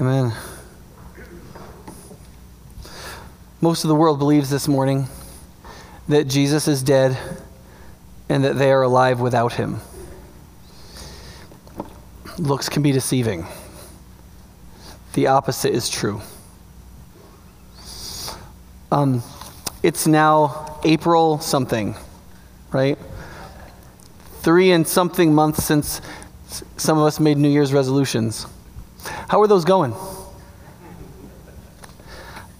Amen. Most of the world believes this morning that Jesus is dead and that they are alive without him. Looks can be deceiving. The opposite is true. Um, it's now April something, right? Three and something months since some of us made New Year's resolutions. How are those going?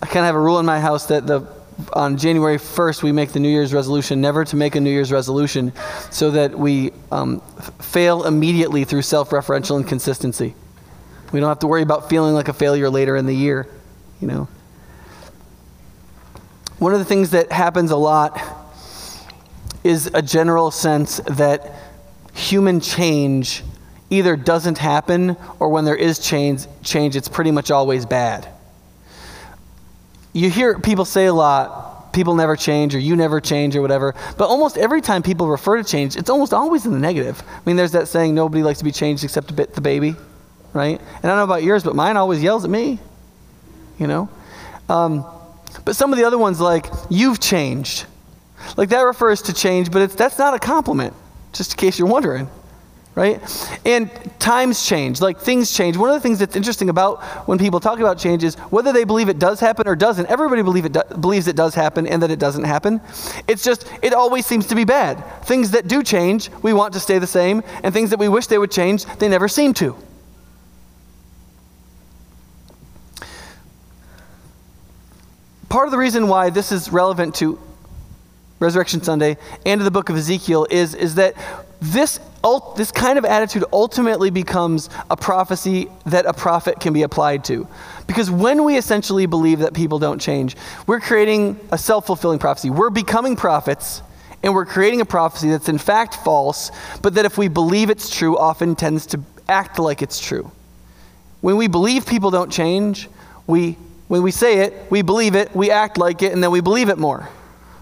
I kind of have a rule in my house that the on January 1st, we make the New Year's resolution never to make a New Year's resolution so that we um, fail immediately through self referential inconsistency. We don't have to worry about feeling like a failure later in the year, you know. One of the things that happens a lot is a general sense that human change either doesn't happen or when there is change, change it's pretty much always bad you hear people say a lot, people never change or you never change or whatever, but almost every time people refer to change, it's almost always in the negative. I mean, there's that saying, nobody likes to be changed except the baby, right? And I don't know about yours, but mine always yells at me, you know? Um, but some of the other ones, like, you've changed. Like, that refers to change, but it's, that's not a compliment, just in case you're wondering right? And times change, like things change. One of the things that's interesting about when people talk about change is whether they believe it does happen or doesn't. Everybody believe it do- believes it does happen and that it doesn't happen. It's just, it always seems to be bad. Things that do change, we want to stay the same, and things that we wish they would change, they never seem to. Part of the reason why this is relevant to Resurrection Sunday and to the book of Ezekiel is, is that this, this kind of attitude ultimately becomes a prophecy that a prophet can be applied to. Because when we essentially believe that people don't change, we're creating a self fulfilling prophecy. We're becoming prophets and we're creating a prophecy that's in fact false, but that if we believe it's true, often tends to act like it's true. When we believe people don't change, we, when we say it, we believe it, we act like it, and then we believe it more.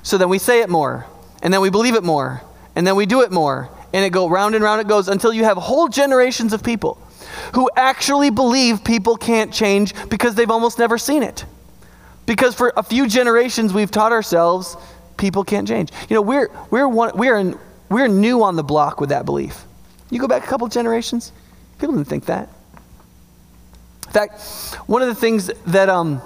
So then we say it more, and then we believe it more, and then we do it more, and it go round and round it goes until you have whole generations of people who actually believe people can't change because they've almost never seen it. Because for a few generations we've taught ourselves people can't change. You know, we're we're one, we're in, we're new on the block with that belief. You go back a couple generations, people didn't think that. In fact, one of the things that um,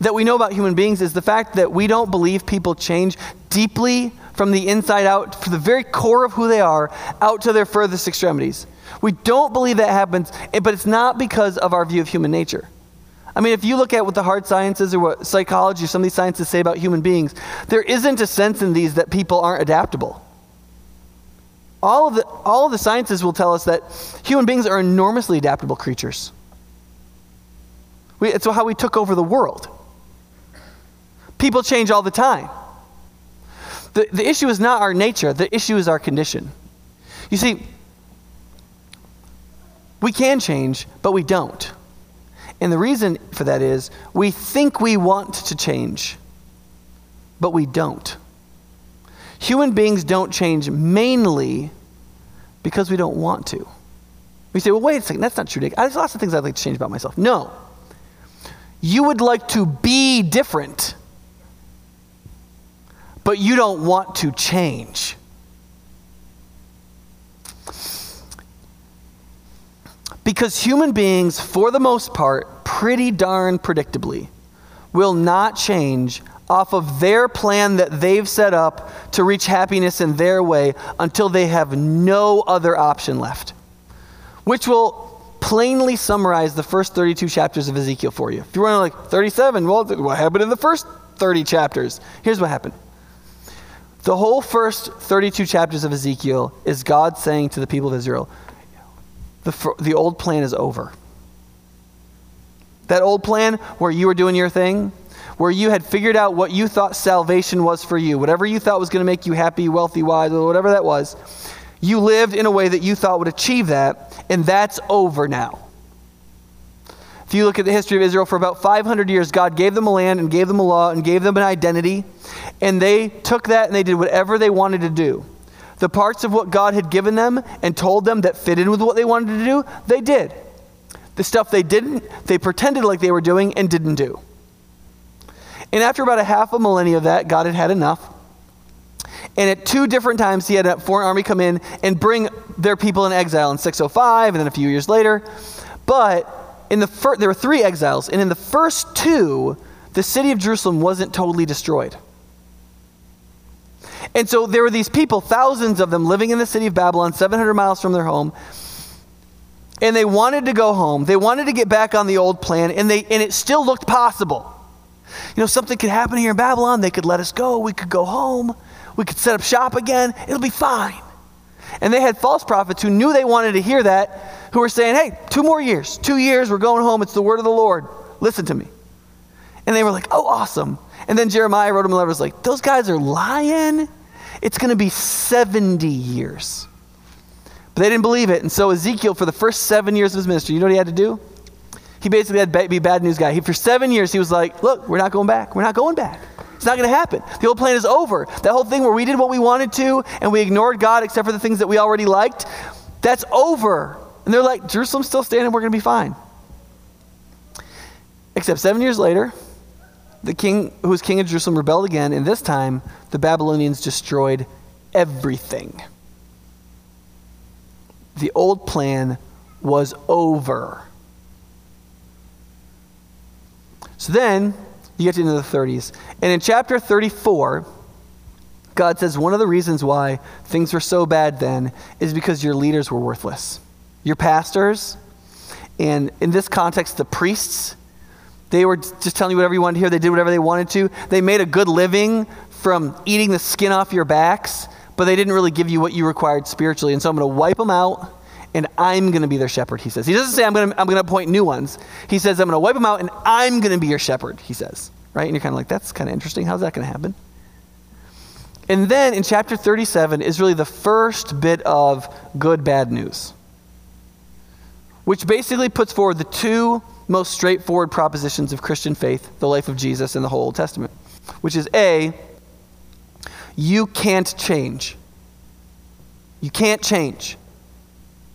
that we know about human beings is the fact that we don't believe people change deeply from the inside out, from the very core of who they are, out to their furthest extremities. We don't believe that happens, eh, but it's not because of our view of human nature. I mean, if you look at what the hard sciences or what psychology or some of these sciences say about human beings, there isn't a sense in these that people aren't adaptable. All of the, all of the sciences will tell us that human beings are enormously adaptable creatures. We, it's how we took over the world. People change all the time. The, the issue is not our nature, the issue is our condition. You see, we can change, but we don't. And the reason for that is we think we want to change, but we don't. Human beings don't change mainly because we don't want to. We say, well, wait a second, that's not true, Dick. There's lots of things I'd like to change about myself. No. You would like to be different but you don't want to change. Because human beings, for the most part, pretty darn predictably, will not change off of their plan that they've set up to reach happiness in their way until they have no other option left. Which will plainly summarize the first 32 chapters of Ezekiel for you. If you want to like 37, well, what happened in the first 30 chapters? Here's what happened. The whole first 32 chapters of Ezekiel is God saying to the people of Israel, the, the old plan is over. That old plan where you were doing your thing, where you had figured out what you thought salvation was for you, whatever you thought was going to make you happy, wealthy, wise, or whatever that was, you lived in a way that you thought would achieve that, and that's over now. If you look at the history of Israel, for about 500 years, God gave them a land and gave them a law and gave them an identity. And they took that and they did whatever they wanted to do. The parts of what God had given them and told them that fit in with what they wanted to do, they did. The stuff they didn't, they pretended like they were doing and didn't do. And after about a half a millennia of that, God had had enough. And at two different times, he had a foreign army come in and bring their people in exile in 605 and then a few years later. But in the fir- there were three exiles, and in the first two, the city of Jerusalem wasn't totally destroyed. And so there were these people, thousands of them, living in the city of Babylon, 700 miles from their home. And they wanted to go home. They wanted to get back on the old plan, and, they, and it still looked possible. You know, something could happen here in Babylon. They could let us go. We could go home. We could set up shop again. It'll be fine. And they had false prophets who knew they wanted to hear that, who were saying, hey, two more years, two years, we're going home. It's the word of the Lord. Listen to me. And they were like, oh, awesome. And then Jeremiah wrote them a letter, was like, those guys are lying. It's going to be 70 years. But they didn't believe it. And so Ezekiel, for the first seven years of his ministry, you know what he had to do? He basically had to be bad news guy. He, for seven years, he was like, look, we're not going back. We're not going back. It's not going to happen. The old plan is over. That whole thing where we did what we wanted to and we ignored God except for the things that we already liked, that's over. And they're like, Jerusalem's still standing. We're going to be fine. Except seven years later, the king who was king of Jerusalem rebelled again, and this time the Babylonians destroyed everything. The old plan was over. So then you get into the 30s. And in chapter 34, God says one of the reasons why things were so bad then is because your leaders were worthless. Your pastors, and in this context, the priests, they were just telling you whatever you wanted to hear. They did whatever they wanted to. They made a good living from eating the skin off your backs, but they didn't really give you what you required spiritually. And so I'm going to wipe them out, and I'm going to be their shepherd, he says. He doesn't say I'm going to, I'm going to appoint new ones. He says I'm going to wipe them out, and I'm going to be your shepherd, he says. Right? And you're kind of like, that's kind of interesting. How's that going to happen? And then in chapter 37 is really the first bit of good, bad news, which basically puts forward the two most straightforward propositions of Christian faith, the life of Jesus, and the whole Old Testament, which is A, you can't change. You can't change.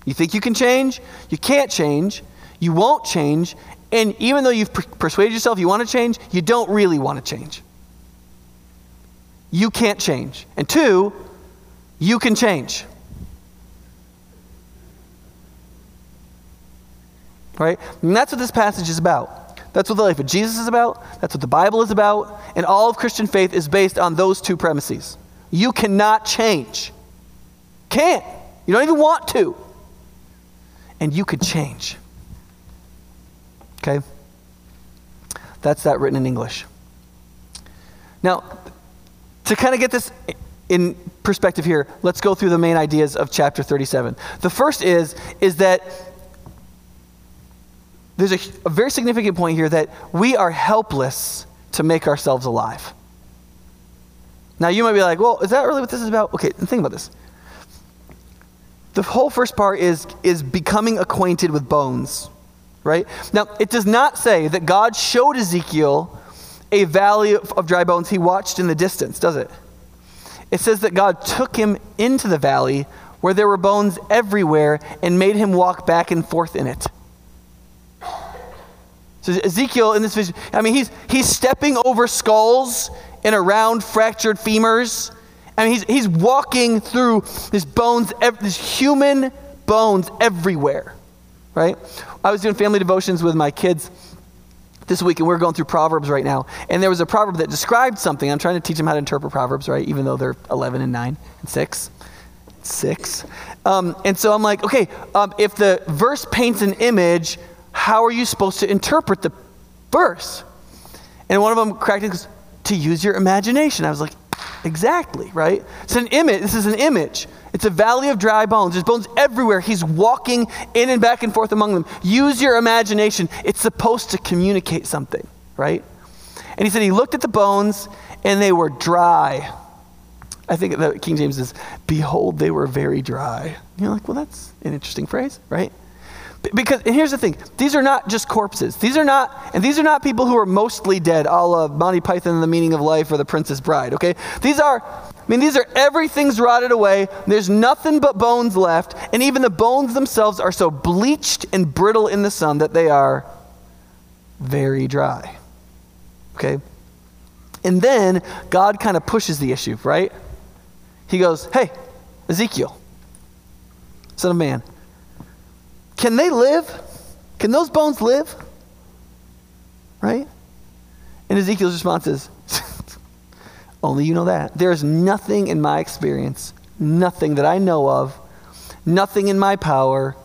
You think you can change? You can't change. You won't change. And even though you've per- persuaded yourself you want to change, you don't really want to change. You can't change. And two, you can change. Right? And that's what this passage is about. That's what the life of Jesus is about. That's what the Bible is about. And all of Christian faith is based on those two premises. You cannot change. Can't. You don't even want to. And you could change. Okay? That's that written in English. Now, to kind of get this in perspective here, let's go through the main ideas of chapter 37. The first is is that there's a, a very significant point here that we are helpless to make ourselves alive. Now, you might be like, well, is that really what this is about? Okay, think about this. The whole first part is, is becoming acquainted with bones, right? Now, it does not say that God showed Ezekiel a valley of, of dry bones he watched in the distance, does it? It says that God took him into the valley where there were bones everywhere and made him walk back and forth in it. So Ezekiel in this vision, I mean, he's, he's stepping over skulls and around fractured femurs. I mean, he's, he's walking through these bones, these human bones everywhere, right? I was doing family devotions with my kids this week, and we're going through Proverbs right now. And there was a proverb that described something. I'm trying to teach them how to interpret Proverbs, right? Even though they're 11 and 9 and 6. 6. Um, and so I'm like, okay, um, if the verse paints an image, how are you supposed to interpret the verse? And one of them cracked it to use your imagination. I was like, exactly, right? It's an image. This is an image. It's a valley of dry bones. There's bones everywhere. He's walking in and back and forth among them. Use your imagination. It's supposed to communicate something, right? And he said he looked at the bones and they were dry. I think the King James is, behold, they were very dry. And you're like, well, that's an interesting phrase, right? Because, here's the thing these are not just corpses. These are not, and these are not people who are mostly dead, a la Monty Python and the Meaning of Life or The Princess Bride, okay? These are I mean, these are everything's rotted away. There's nothing but bones left. And even the bones themselves are so bleached and brittle in the sun that they are very dry. Okay? And then God kind of pushes the issue, right? He goes, Hey, Ezekiel, son of man, can they live? Can those bones live? Right? And Ezekiel's response is, Only you know that. There is nothing in my experience, nothing that I know of, nothing in my power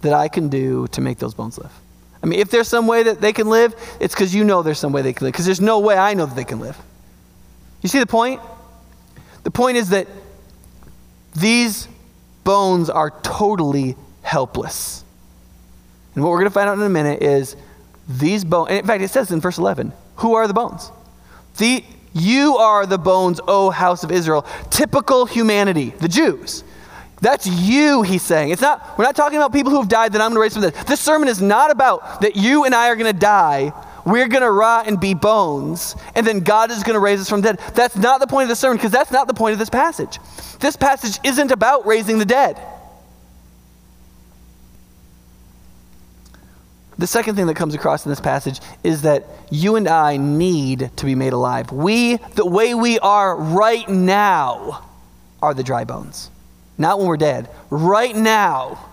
that I can do to make those bones live. I mean, if there's some way that they can live, it's because you know there's some way they can live, because there's no way I know that they can live. You see the point? The point is that these bones are totally helpless. And what we're going to find out in a minute is these bones, in fact, it says in verse 11, who are the bones? The, you are the bones, O house of Israel. Typical humanity, the Jews. That's you, he's saying. It's not, we're not talking about people who have died that I'm going to raise from the dead. This sermon is not about that you and I are going to die, we're going to rot and be bones, and then God is going to raise us from the dead. That's not the point of the sermon because that's not the point of this passage. This passage isn't about raising the dead. The second thing that comes across in this passage is that you and I need to be made alive. We, the way we are right now, are the dry bones. Not when we're dead. Right now,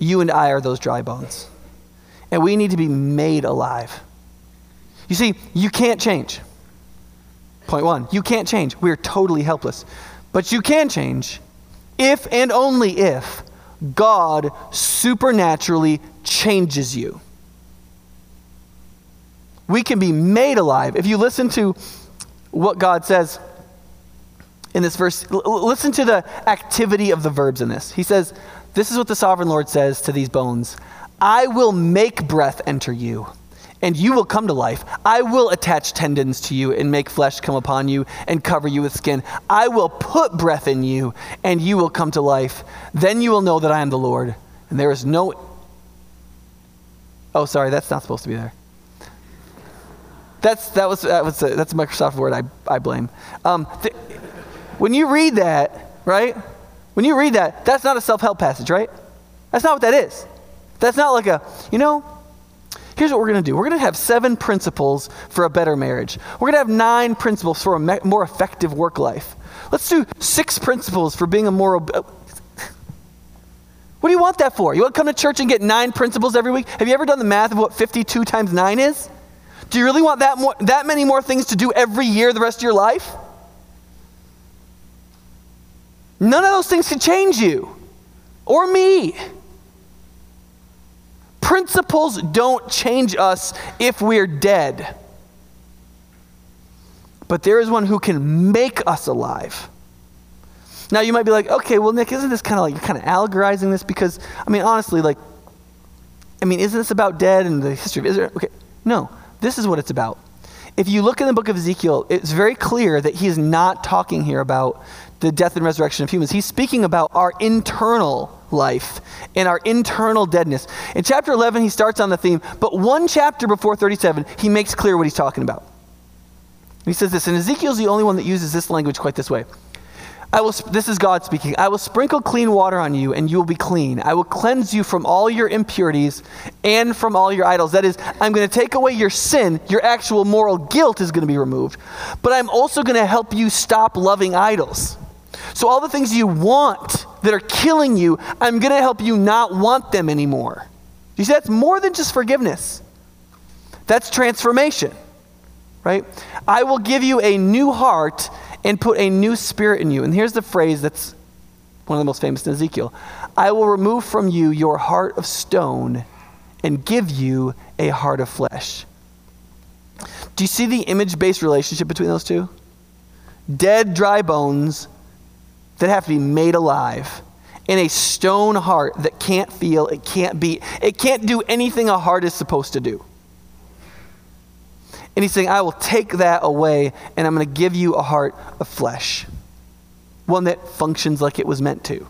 you and I are those dry bones. And we need to be made alive. You see, you can't change. Point one, you can't change. We're totally helpless. But you can change if and only if God supernaturally changes you. We can be made alive. If you listen to what God says in this verse, l- listen to the activity of the verbs in this. He says, This is what the sovereign Lord says to these bones I will make breath enter you and you will come to life. I will attach tendons to you and make flesh come upon you and cover you with skin. I will put breath in you, and you will come to life. Then you will know that I am the Lord, and there is no. Oh, sorry, that's not supposed to be there. That's that was that was a, that's a Microsoft word I I blame. Um, th- when you read that, right? When you read that, that's not a self-help passage, right? That's not what that is. That's not like a you know Here's what we're going to do we're going to have seven principles for a better marriage. We're going to have nine principles for a me- more effective work life. Let's do six principles for being a more. Ob- what do you want that for? You want to come to church and get nine principles every week? Have you ever done the math of what 52 times 9 is? Do you really want that, more, that many more things to do every year the rest of your life? None of those things can change you or me. Principles don't change us if we're dead. But there is one who can make us alive. Now you might be like, okay, well, Nick, isn't this kind of like you're kind of allegorizing this? Because, I mean, honestly, like, I mean, isn't this about dead and the history of Israel? Okay, no, this is what it's about. If you look in the book of Ezekiel, it's very clear that he is not talking here about the death and resurrection of humans. He's speaking about our internal life and our internal deadness. In chapter 11, he starts on the theme, but one chapter before 37, he makes clear what he's talking about. He says this, and Ezekiel's the only one that uses this language quite this way. I will, this is God speaking. I will sprinkle clean water on you, and you will be clean. I will cleanse you from all your impurities and from all your idols. That is, I'm going to take away your sin. Your actual moral guilt is going to be removed. But I'm also going to help you stop loving idols. So, all the things you want that are killing you, I'm going to help you not want them anymore. You see, that's more than just forgiveness, that's transformation, right? I will give you a new heart and put a new spirit in you. And here's the phrase that's one of the most famous in Ezekiel I will remove from you your heart of stone and give you a heart of flesh. Do you see the image based relationship between those two? Dead, dry bones that have to be made alive in a stone heart that can't feel, it can't beat, it can't do anything a heart is supposed to do. And he's saying, I will take that away and I'm going to give you a heart of flesh, one that functions like it was meant to.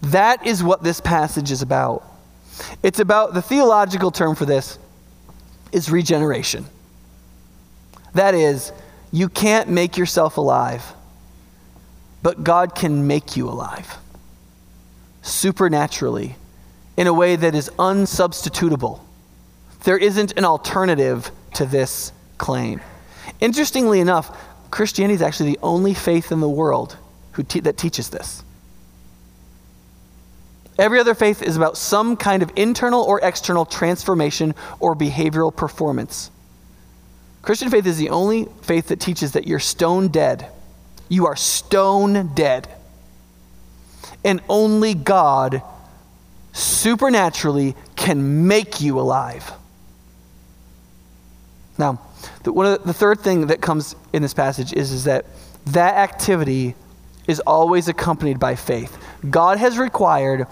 That is what this passage is about. It's about the theological term for this is regeneration. That is, you can't make yourself alive, but God can make you alive supernaturally in a way that is unsubstitutable. There isn't an alternative to this claim. Interestingly enough, Christianity is actually the only faith in the world te- that teaches this. Every other faith is about some kind of internal or external transformation or behavioral performance. Christian faith is the only faith that teaches that you're stone dead. You are stone dead. And only God supernaturally can make you alive. Now, the, one of the, the third thing that comes in this passage is, is that that activity is always accompanied by faith. God has required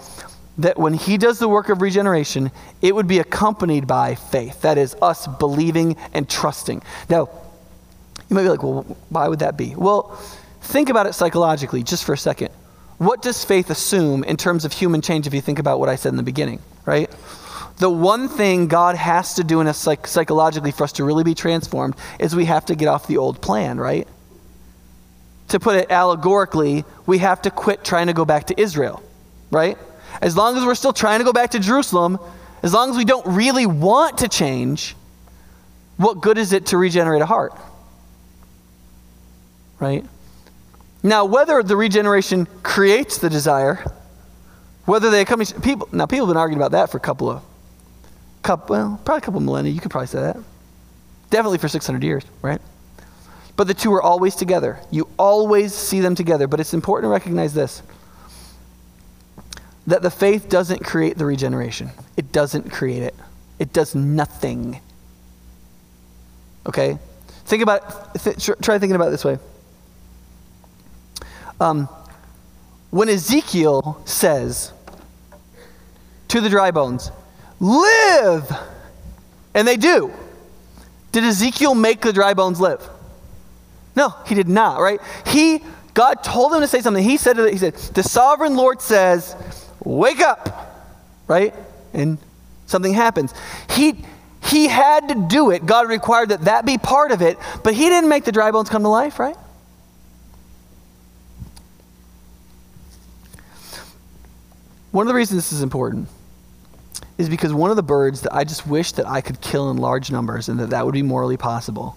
that when He does the work of regeneration, it would be accompanied by faith. That is, us believing and trusting. Now, you might be like, well, why would that be? Well, think about it psychologically just for a second. What does faith assume in terms of human change if you think about what I said in the beginning, right? The one thing God has to do in us psych- psychologically for us to really be transformed is we have to get off the old plan, right? To put it allegorically, we have to quit trying to go back to Israel, right? As long as we're still trying to go back to Jerusalem, as long as we don't really want to change, what good is it to regenerate a heart? Right? Now, whether the regeneration creates the desire, whether they come, people, now people have been arguing about that for a couple of, couple, well, probably a couple millennia. You could probably say that. Definitely for 600 years, right? But the two are always together. You always see them together. But it's important to recognize this that the faith doesn't create the regeneration, it doesn't create it, it does nothing. Okay? Think about th- try thinking about it this way. Um, when Ezekiel says to the dry bones, Live! And they do. Did Ezekiel make the dry bones live? No, he did not, right? He God told him to say something. He said, he said, the sovereign Lord says, wake up, right? And something happens. He, he had to do it. God required that that be part of it, but he didn't make the dry bones come to life, right? One of the reasons this is important is because one of the birds that I just wish that I could kill in large numbers and that that would be morally possible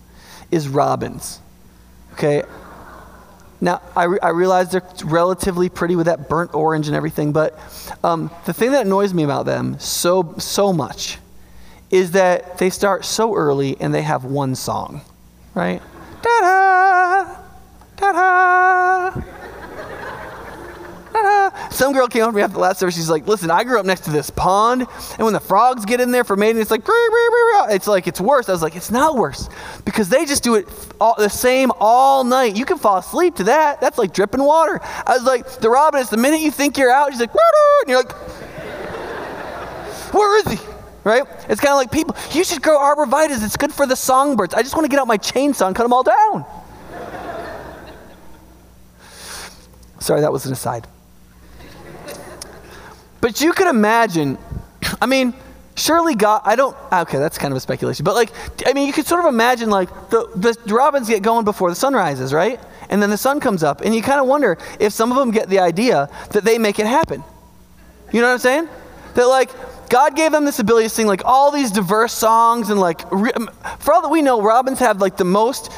is robins. Okay? Now, I, re- I realize they're relatively pretty with that burnt orange and everything, but um, the thing that annoys me about them so, so much is that they start so early and they have one song, right? Da da, da da. Some girl came up to me after the last service. She's like, "Listen, I grew up next to this pond, and when the frogs get in there for mating, it's like, it's like it's worse." I was like, "It's not worse because they just do it all, the same all night. You can fall asleep to that. That's like dripping water." I was like, "The robin is the minute you think you're out, she's like, and you're like, where is he?" Right? It's kind of like people. You should grow arborvitaes. It's good for the songbirds. I just want to get out my chainsaw and cut them all down. Sorry, that was an aside. But you could imagine, I mean, surely God, I don't, okay, that's kind of a speculation, but like, I mean, you could sort of imagine like the, the robins get going before the sun rises, right? And then the sun comes up, and you kind of wonder if some of them get the idea that they make it happen. You know what I'm saying? That like, God gave them this ability to sing like all these diverse songs, and like, for all that we know, robins have like the most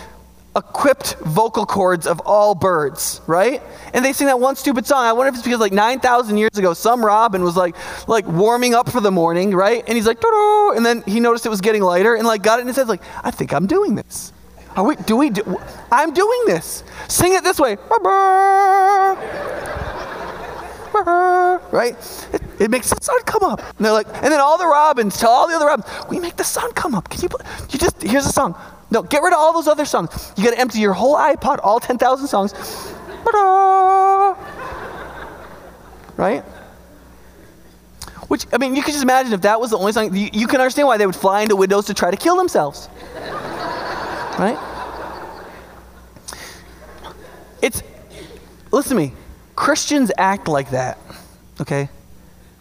equipped vocal cords of all birds, right? And they sing that one stupid song. I wonder if it's because like 9,000 years ago, some robin was like like warming up for the morning, right? And he's like, and then he noticed it was getting lighter and like got it in his head, like, I think I'm doing this. Are we, do we, do, I'm doing this. Sing it this way. Right? It, it, makes the sun come up. And they're like, and then all the robins tell all the other robins, we make the sun come up. Can you, you just, here's a song. No, get rid of all those other songs. You got to empty your whole iPod, all 10,000 songs. Right? Which, I mean, you can just imagine if that was the only song, you, you can understand why they would fly into windows to try to kill themselves. right? It's, listen to me, Christians act like that, okay?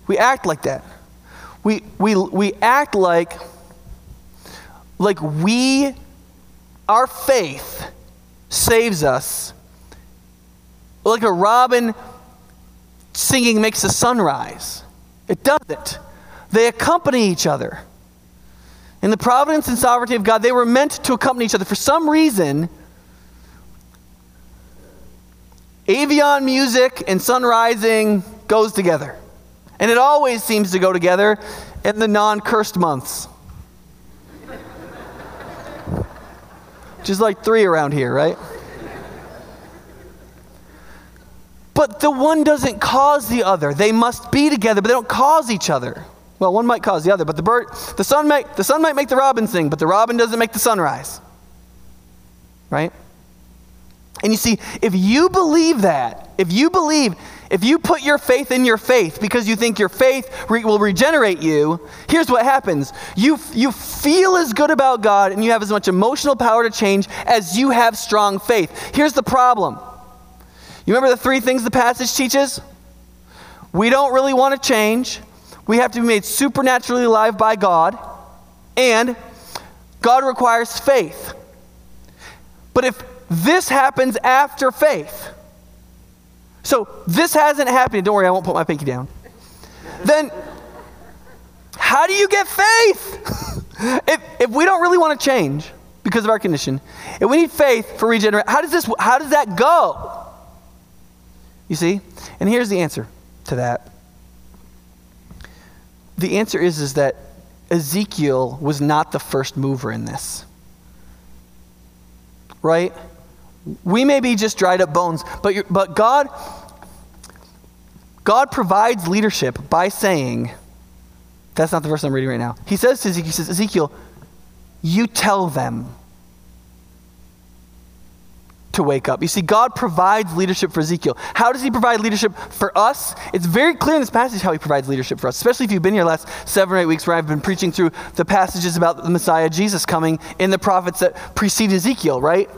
We act like that. We, we, we act like, like we our faith saves us. Like a robin singing makes the sunrise. It doesn't. They accompany each other. In the providence and sovereignty of God, they were meant to accompany each other. For some reason, Avian music and sun rising goes together. And it always seems to go together in the non cursed months. Is like three around here, right? But the one doesn't cause the other. They must be together, but they don't cause each other. Well, one might cause the other, but the bird, the sun, might, the sun might make the robin sing, but the robin doesn't make the sunrise. Right? And you see, if you believe that, if you believe, if you put your faith in your faith because you think your faith re- will regenerate you, here's what happens. You, you feel as good about God and you have as much emotional power to change as you have strong faith. Here's the problem you remember the three things the passage teaches? We don't really want to change. We have to be made supernaturally alive by God. And God requires faith. But if this happens after faith, so this hasn't happened, don't worry, I won't put my pinky down. then how do you get faith? if, if we don't really want to change because of our condition, if we need faith for regeneration, how does this how does that go? You see? And here's the answer to that. The answer is, is that Ezekiel was not the first mover in this. Right? We may be just dried up bones, but, but God, God provides leadership by saying, that's not the verse I'm reading right now. He says to Ezekiel, says, Ezekiel, you tell them to wake up. You see, God provides leadership for Ezekiel. How does he provide leadership for us? It's very clear in this passage how he provides leadership for us, especially if you've been here last seven or eight weeks where I've been preaching through the passages about the Messiah, Jesus, coming in the prophets that precede Ezekiel, right?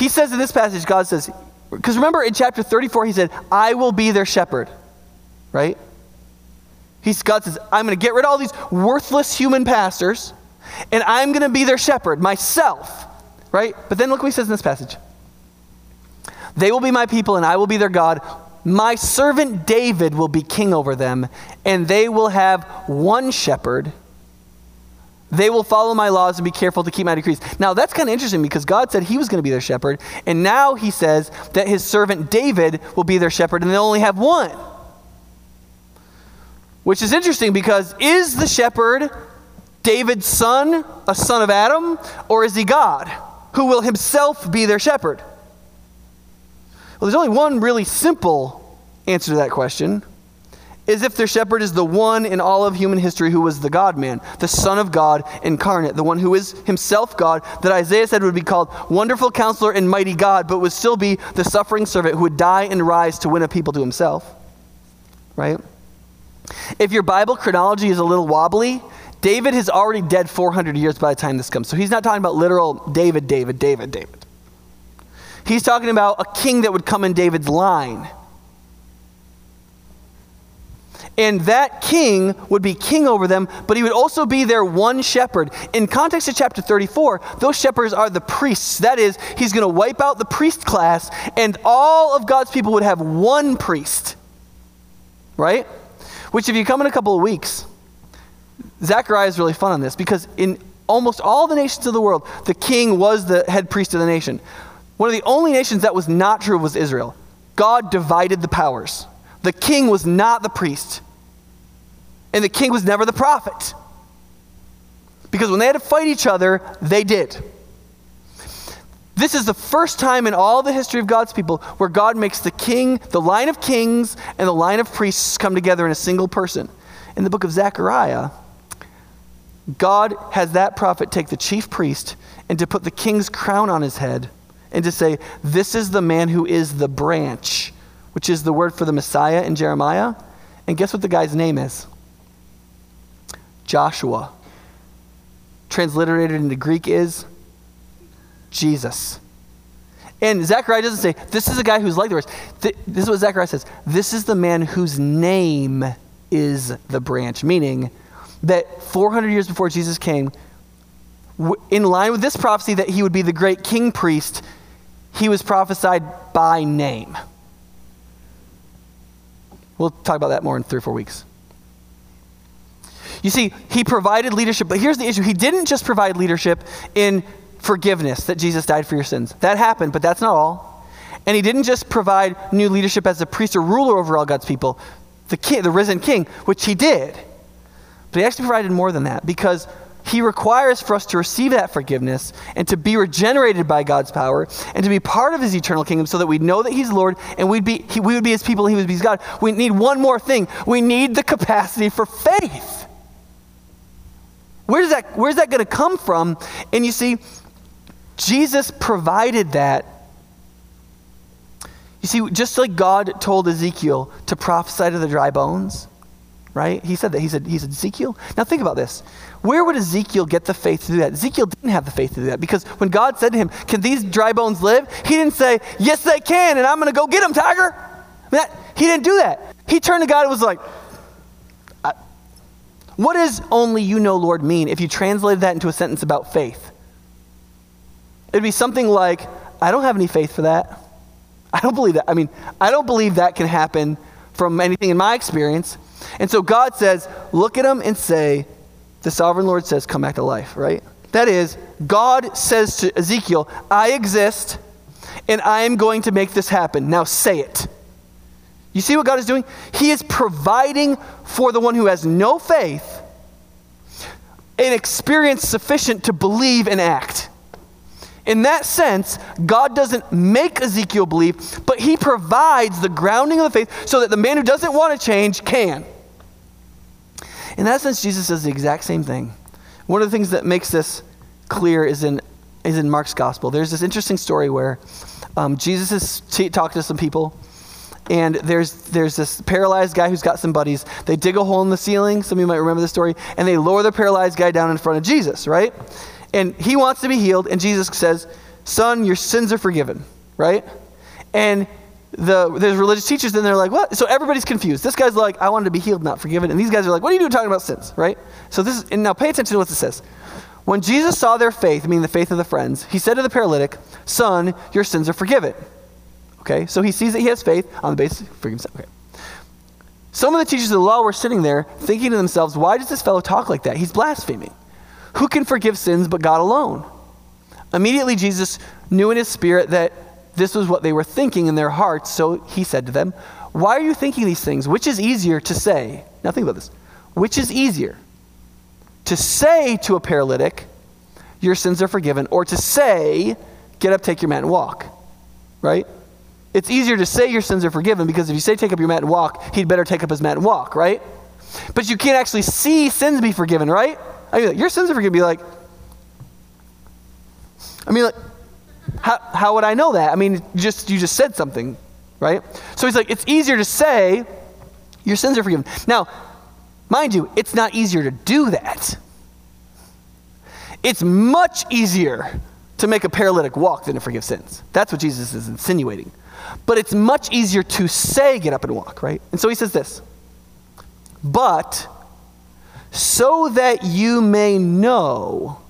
He says in this passage, God says, because remember in chapter 34, he said, I will be their shepherd, right? He's, God says, I'm going to get rid of all these worthless human pastors, and I'm going to be their shepherd myself. Right? But then look what he says in this passage They will be my people, and I will be their God. My servant David will be king over them, and they will have one shepherd. They will follow my laws and be careful to keep my decrees. Now, that's kind of interesting because God said he was going to be their shepherd, and now he says that his servant David will be their shepherd, and they'll only have one. Which is interesting because is the shepherd David's son, a son of Adam, or is he God? who will himself be their shepherd? Well, there's only one really simple answer to that question is if their shepherd is the one in all of human history who was the God man, the Son of God incarnate, the one who is himself God, that Isaiah said would be called Wonderful Counselor and Mighty God, but would still be the suffering servant who would die and rise to win a people to himself. Right? If your Bible chronology is a little wobbly, David is already dead 400 years by the time this comes. So he's not talking about literal David, David, David, David. He's talking about a king that would come in David's line. And that king would be king over them, but he would also be their one shepherd. In context of chapter 34, those shepherds are the priests. That is, he's going to wipe out the priest class, and all of God's people would have one priest. Right? Which, if you come in a couple of weeks, Zechariah is really fun on this because in almost all the nations of the world, the king was the head priest of the nation. One of the only nations that was not true was Israel. God divided the powers. The king was not the priest, and the king was never the prophet. Because when they had to fight each other, they did. This is the first time in all the history of God's people where God makes the king, the line of kings, and the line of priests come together in a single person. In the book of Zechariah, God has that prophet take the chief priest and to put the king's crown on his head and to say, This is the man who is the branch, which is the word for the Messiah in Jeremiah. And guess what the guy's name is? Joshua. Transliterated into Greek is Jesus. And Zechariah doesn't say, This is a guy who's like the rest. This is what Zechariah says. This is the man whose name is the branch, meaning that 400 years before Jesus came, in line with this prophecy that he would be the great king priest, he was prophesied by name. We'll talk about that more in three or four weeks. You see, he provided leadership, but here's the issue. He didn't just provide leadership in forgiveness, that Jesus died for your sins. That happened, but that's not all. And he didn't just provide new leadership as a priest or ruler over all God's people, the, king, the risen king, which he did. But he actually provided more than that because he requires for us to receive that forgiveness and to be regenerated by God's power and to be part of his eternal kingdom so that we know that he's Lord and we'd be, he, we would be his people and he would be his God. We need one more thing. We need the capacity for faith. Where's that, where's that going to come from? And you see, Jesus provided that. You see, just like God told Ezekiel to prophesy to the dry bones, right? He said that. He said, he said, Ezekiel. Now think about this. Where would Ezekiel get the faith to do that? Ezekiel didn't have the faith to do that because when God said to him, Can these dry bones live? He didn't say, Yes, they can, and I'm going to go get them, tiger. That, he didn't do that. He turned to God and was like, what does only you know, Lord, mean if you translated that into a sentence about faith? It'd be something like, I don't have any faith for that. I don't believe that. I mean, I don't believe that can happen from anything in my experience. And so God says, look at them and say, the sovereign Lord says, come back to life, right? That is, God says to Ezekiel, I exist and I am going to make this happen. Now say it. You see what God is doing? He is providing for the one who has no faith an experience sufficient to believe and act. In that sense, God doesn't make Ezekiel believe, but he provides the grounding of the faith so that the man who doesn't want to change can. In that sense, Jesus does the exact same thing. One of the things that makes this clear is in, is in Mark's gospel. There's this interesting story where um, Jesus is t- talking to some people and there's there's this paralyzed guy who's got some buddies. They dig a hole in the ceiling. Some of you might remember this story, and they lower the paralyzed guy down in front of Jesus, right? And he wants to be healed, and Jesus says, "Son, your sins are forgiven," right? And the there's religious teachers, and they're like, "What?" So everybody's confused. This guy's like, "I wanted to be healed, not forgiven," and these guys are like, "What are you doing talking about sins?" Right? So this is, and now pay attention to what this says. When Jesus saw their faith, meaning the faith of the friends, he said to the paralytic, "Son, your sins are forgiven." Okay, so he sees that he has faith on the basis of forgiveness. Okay. Some of the teachers of the law were sitting there thinking to themselves, why does this fellow talk like that? He's blaspheming. Who can forgive sins but God alone? Immediately, Jesus knew in his spirit that this was what they were thinking in their hearts, so he said to them, Why are you thinking these things? Which is easier to say? Now, think about this. Which is easier? To say to a paralytic, Your sins are forgiven, or to say, Get up, take your mat, and walk? Right? It's easier to say your sins are forgiven because if you say take up your mat and walk, he'd better take up his mat and walk, right? But you can't actually see sins be forgiven, right? I mean, your sins are forgiven. Be like, I mean, like, how, how would I know that? I mean, just you just said something, right? So he's like, it's easier to say your sins are forgiven. Now, mind you, it's not easier to do that. It's much easier to make a paralytic walk than to forgive sins. That's what Jesus is insinuating. But it's much easier to say, get up and walk, right? And so he says this But so that you may know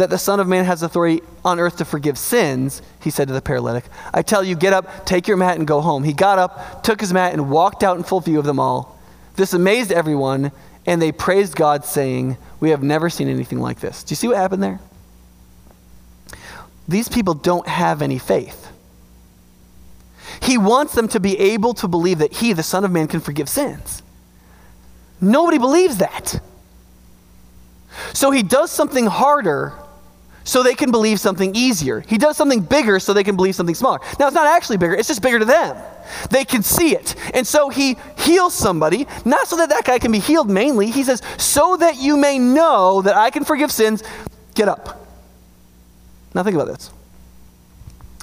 that the Son of Man has authority on earth to forgive sins, he said to the paralytic, I tell you, get up, take your mat, and go home. He got up, took his mat, and walked out in full view of them all. This amazed everyone, and they praised God, saying, We have never seen anything like this. Do you see what happened there? These people don't have any faith. He wants them to be able to believe that He, the Son of Man, can forgive sins. Nobody believes that. So He does something harder so they can believe something easier. He does something bigger so they can believe something smaller. Now, it's not actually bigger, it's just bigger to them. They can see it. And so he heals somebody, not so that that guy can be healed mainly. He says, so that you may know that I can forgive sins, get up. Now, think about this.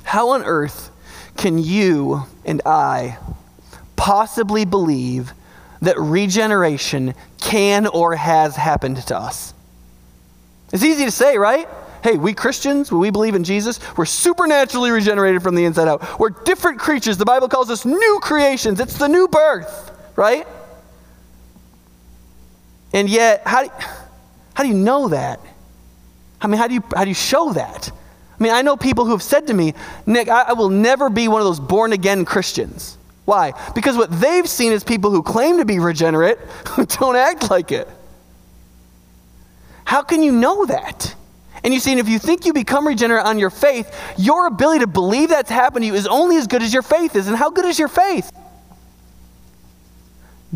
How on earth can you and I possibly believe that regeneration can or has happened to us? It's easy to say, right? Hey, we Christians, we believe in Jesus, we're supernaturally regenerated from the inside out. We're different creatures. The Bible calls us new creations. It's the new birth, right? And yet, how do, how do you know that? I mean, how do you, how do you show that? I mean, I know people who have said to me, Nick, I, I will never be one of those born again Christians. Why? Because what they've seen is people who claim to be regenerate who don't act like it. How can you know that? And you see, and if you think you become regenerate on your faith, your ability to believe that's happened to you is only as good as your faith is. And how good is your faith?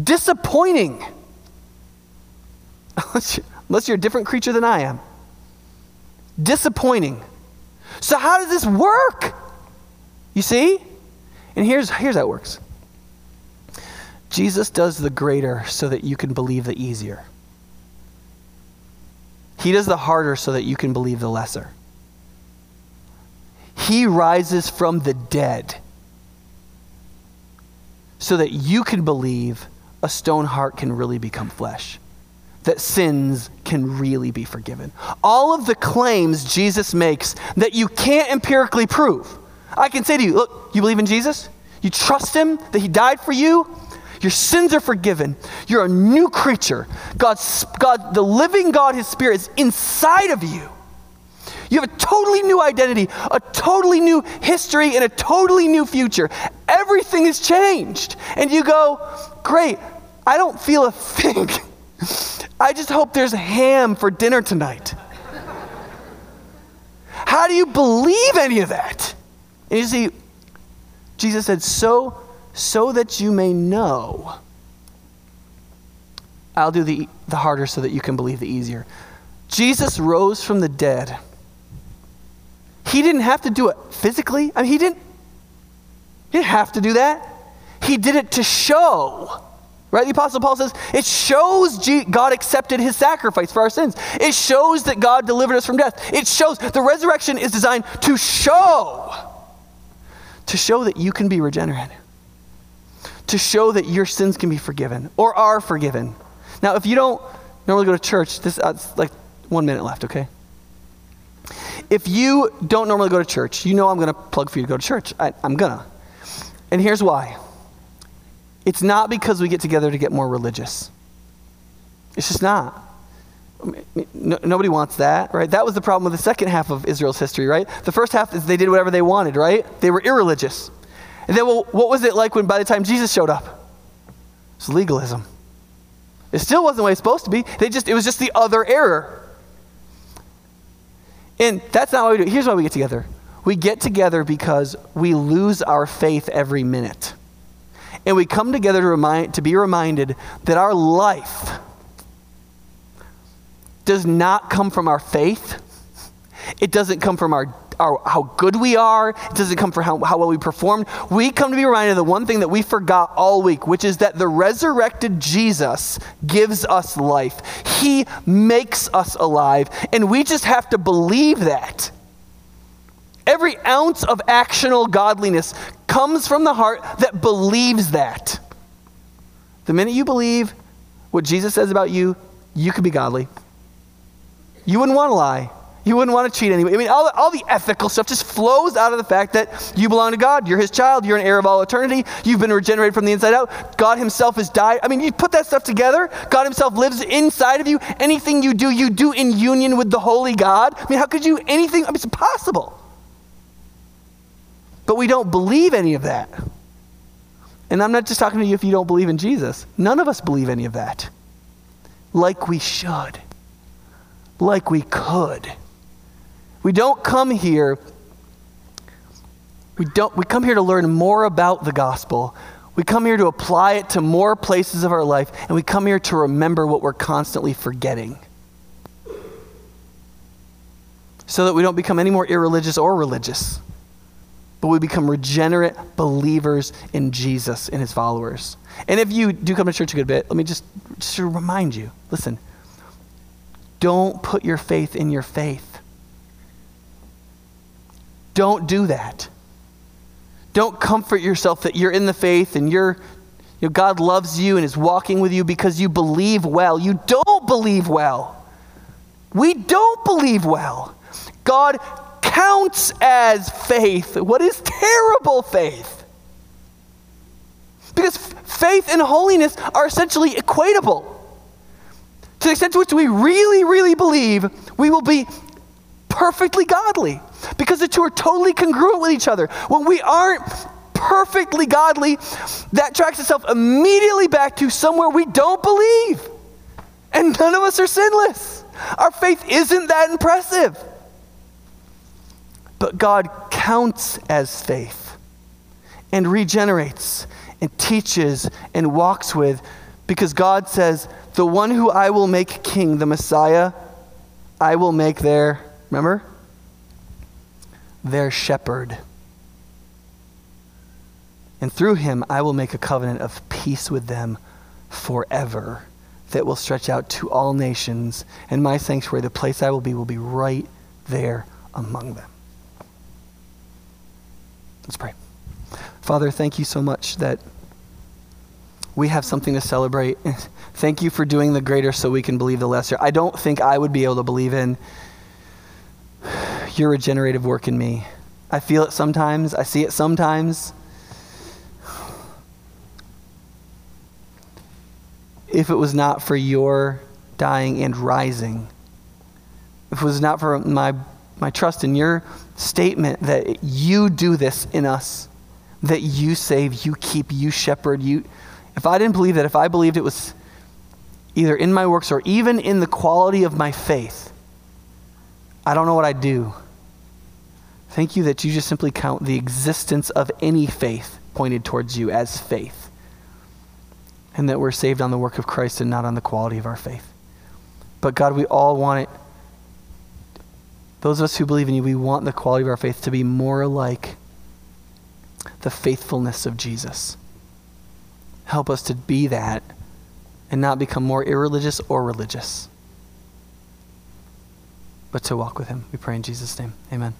Disappointing. Unless you're a different creature than I am. Disappointing. So, how does this work? You see? And here's, here's how it works Jesus does the greater so that you can believe the easier. He does the harder so that you can believe the lesser. He rises from the dead so that you can believe a stone heart can really become flesh, that sins can really be forgiven. All of the claims Jesus makes that you can't empirically prove. I can say to you, look, you believe in Jesus? You trust him, that he died for you? Your sins are forgiven. You're a new creature. God's, God, the living God, his spirit is inside of you. You have a totally new identity, a totally new history, and a totally new future. Everything has changed. And you go, Great, I don't feel a thing. I just hope there's ham for dinner tonight. How do you believe any of that? And you see, Jesus said, So, so that you may know. I'll do the, the harder so that you can believe the easier. Jesus rose from the dead. He didn't have to do it physically. I mean, he didn't, he didn't have to do that. He did it to show. Right? The Apostle Paul says it shows God accepted his sacrifice for our sins. It shows that God delivered us from death. It shows the resurrection is designed to show, to show that you can be regenerate, to show that your sins can be forgiven or are forgiven. Now, if you don't normally go to church, this uh, like one minute left, okay? If you don't normally go to church, you know I'm going to plug for you to go to church. I, I'm going to. And here's why. It's not because we get together to get more religious. It's just not. No, nobody wants that, right? That was the problem with the second half of Israel's history, right? The first half is they did whatever they wanted, right? They were irreligious. And then, well, what was it like when by the time Jesus showed up? It was legalism. It still wasn't the way it's supposed to be. They just, it was just the other error. And that's not what we do. it. Here's why we get together. We get together because we lose our faith every minute. And we come together to, remind, to be reminded that our life does not come from our faith. It doesn't come from our, our how good we are. It doesn't come from how, how well we performed. We come to be reminded of the one thing that we forgot all week, which is that the resurrected Jesus gives us life. He makes us alive. And we just have to believe that. Every ounce of actional godliness comes from the heart that believes that. The minute you believe what Jesus says about you, you can be godly. You wouldn't want to lie. You wouldn't want to cheat anybody. I mean, all the, all the ethical stuff just flows out of the fact that you belong to God. You're His child. You're an heir of all eternity. You've been regenerated from the inside out. God Himself has died. I mean, you put that stuff together. God Himself lives inside of you. Anything you do, you do in union with the Holy God. I mean, how could you anything? I mean, it's impossible. But we don't believe any of that. And I'm not just talking to you if you don't believe in Jesus. None of us believe any of that. Like we should. Like we could. We don't come here we don't we come here to learn more about the gospel. We come here to apply it to more places of our life and we come here to remember what we're constantly forgetting. So that we don't become any more irreligious or religious but we become regenerate believers in Jesus and his followers. And if you do come to church a good bit, let me just, just remind you listen, don't put your faith in your faith. Don't do that. Don't comfort yourself that you're in the faith and you're, you know, God loves you and is walking with you because you believe well. You don't believe well. We don't believe well. God counts as faith. What is terrible faith? Because faith and holiness are essentially equatable. To the extent to which we really, really believe, we will be perfectly godly because the two are totally congruent with each other. When we aren't perfectly godly, that tracks itself immediately back to somewhere we don't believe. And none of us are sinless. Our faith isn't that impressive. But God counts as faith and regenerates and teaches and walks with because God says, The one who I will make king, the Messiah, I will make their, remember? Their shepherd. And through him, I will make a covenant of peace with them forever that will stretch out to all nations. And my sanctuary, the place I will be, will be right there among them. Let's pray. Father, thank you so much that we have something to celebrate. Thank you for doing the greater so we can believe the lesser. I don't think I would be able to believe in your regenerative work in me. I feel it sometimes, I see it sometimes. If it was not for your dying and rising, if it was not for my, my trust in your statement that you do this in us, that you save, you keep, you shepherd, you. If I didn't believe that, if I believed it was either in my works or even in the quality of my faith, I don't know what I'd do. Thank you that you just simply count the existence of any faith pointed towards you as faith. And that we're saved on the work of Christ and not on the quality of our faith. But God, we all want it. Those of us who believe in you, we want the quality of our faith to be more like the faithfulness of Jesus. Help us to be that and not become more irreligious or religious, but to walk with him. We pray in Jesus' name. Amen.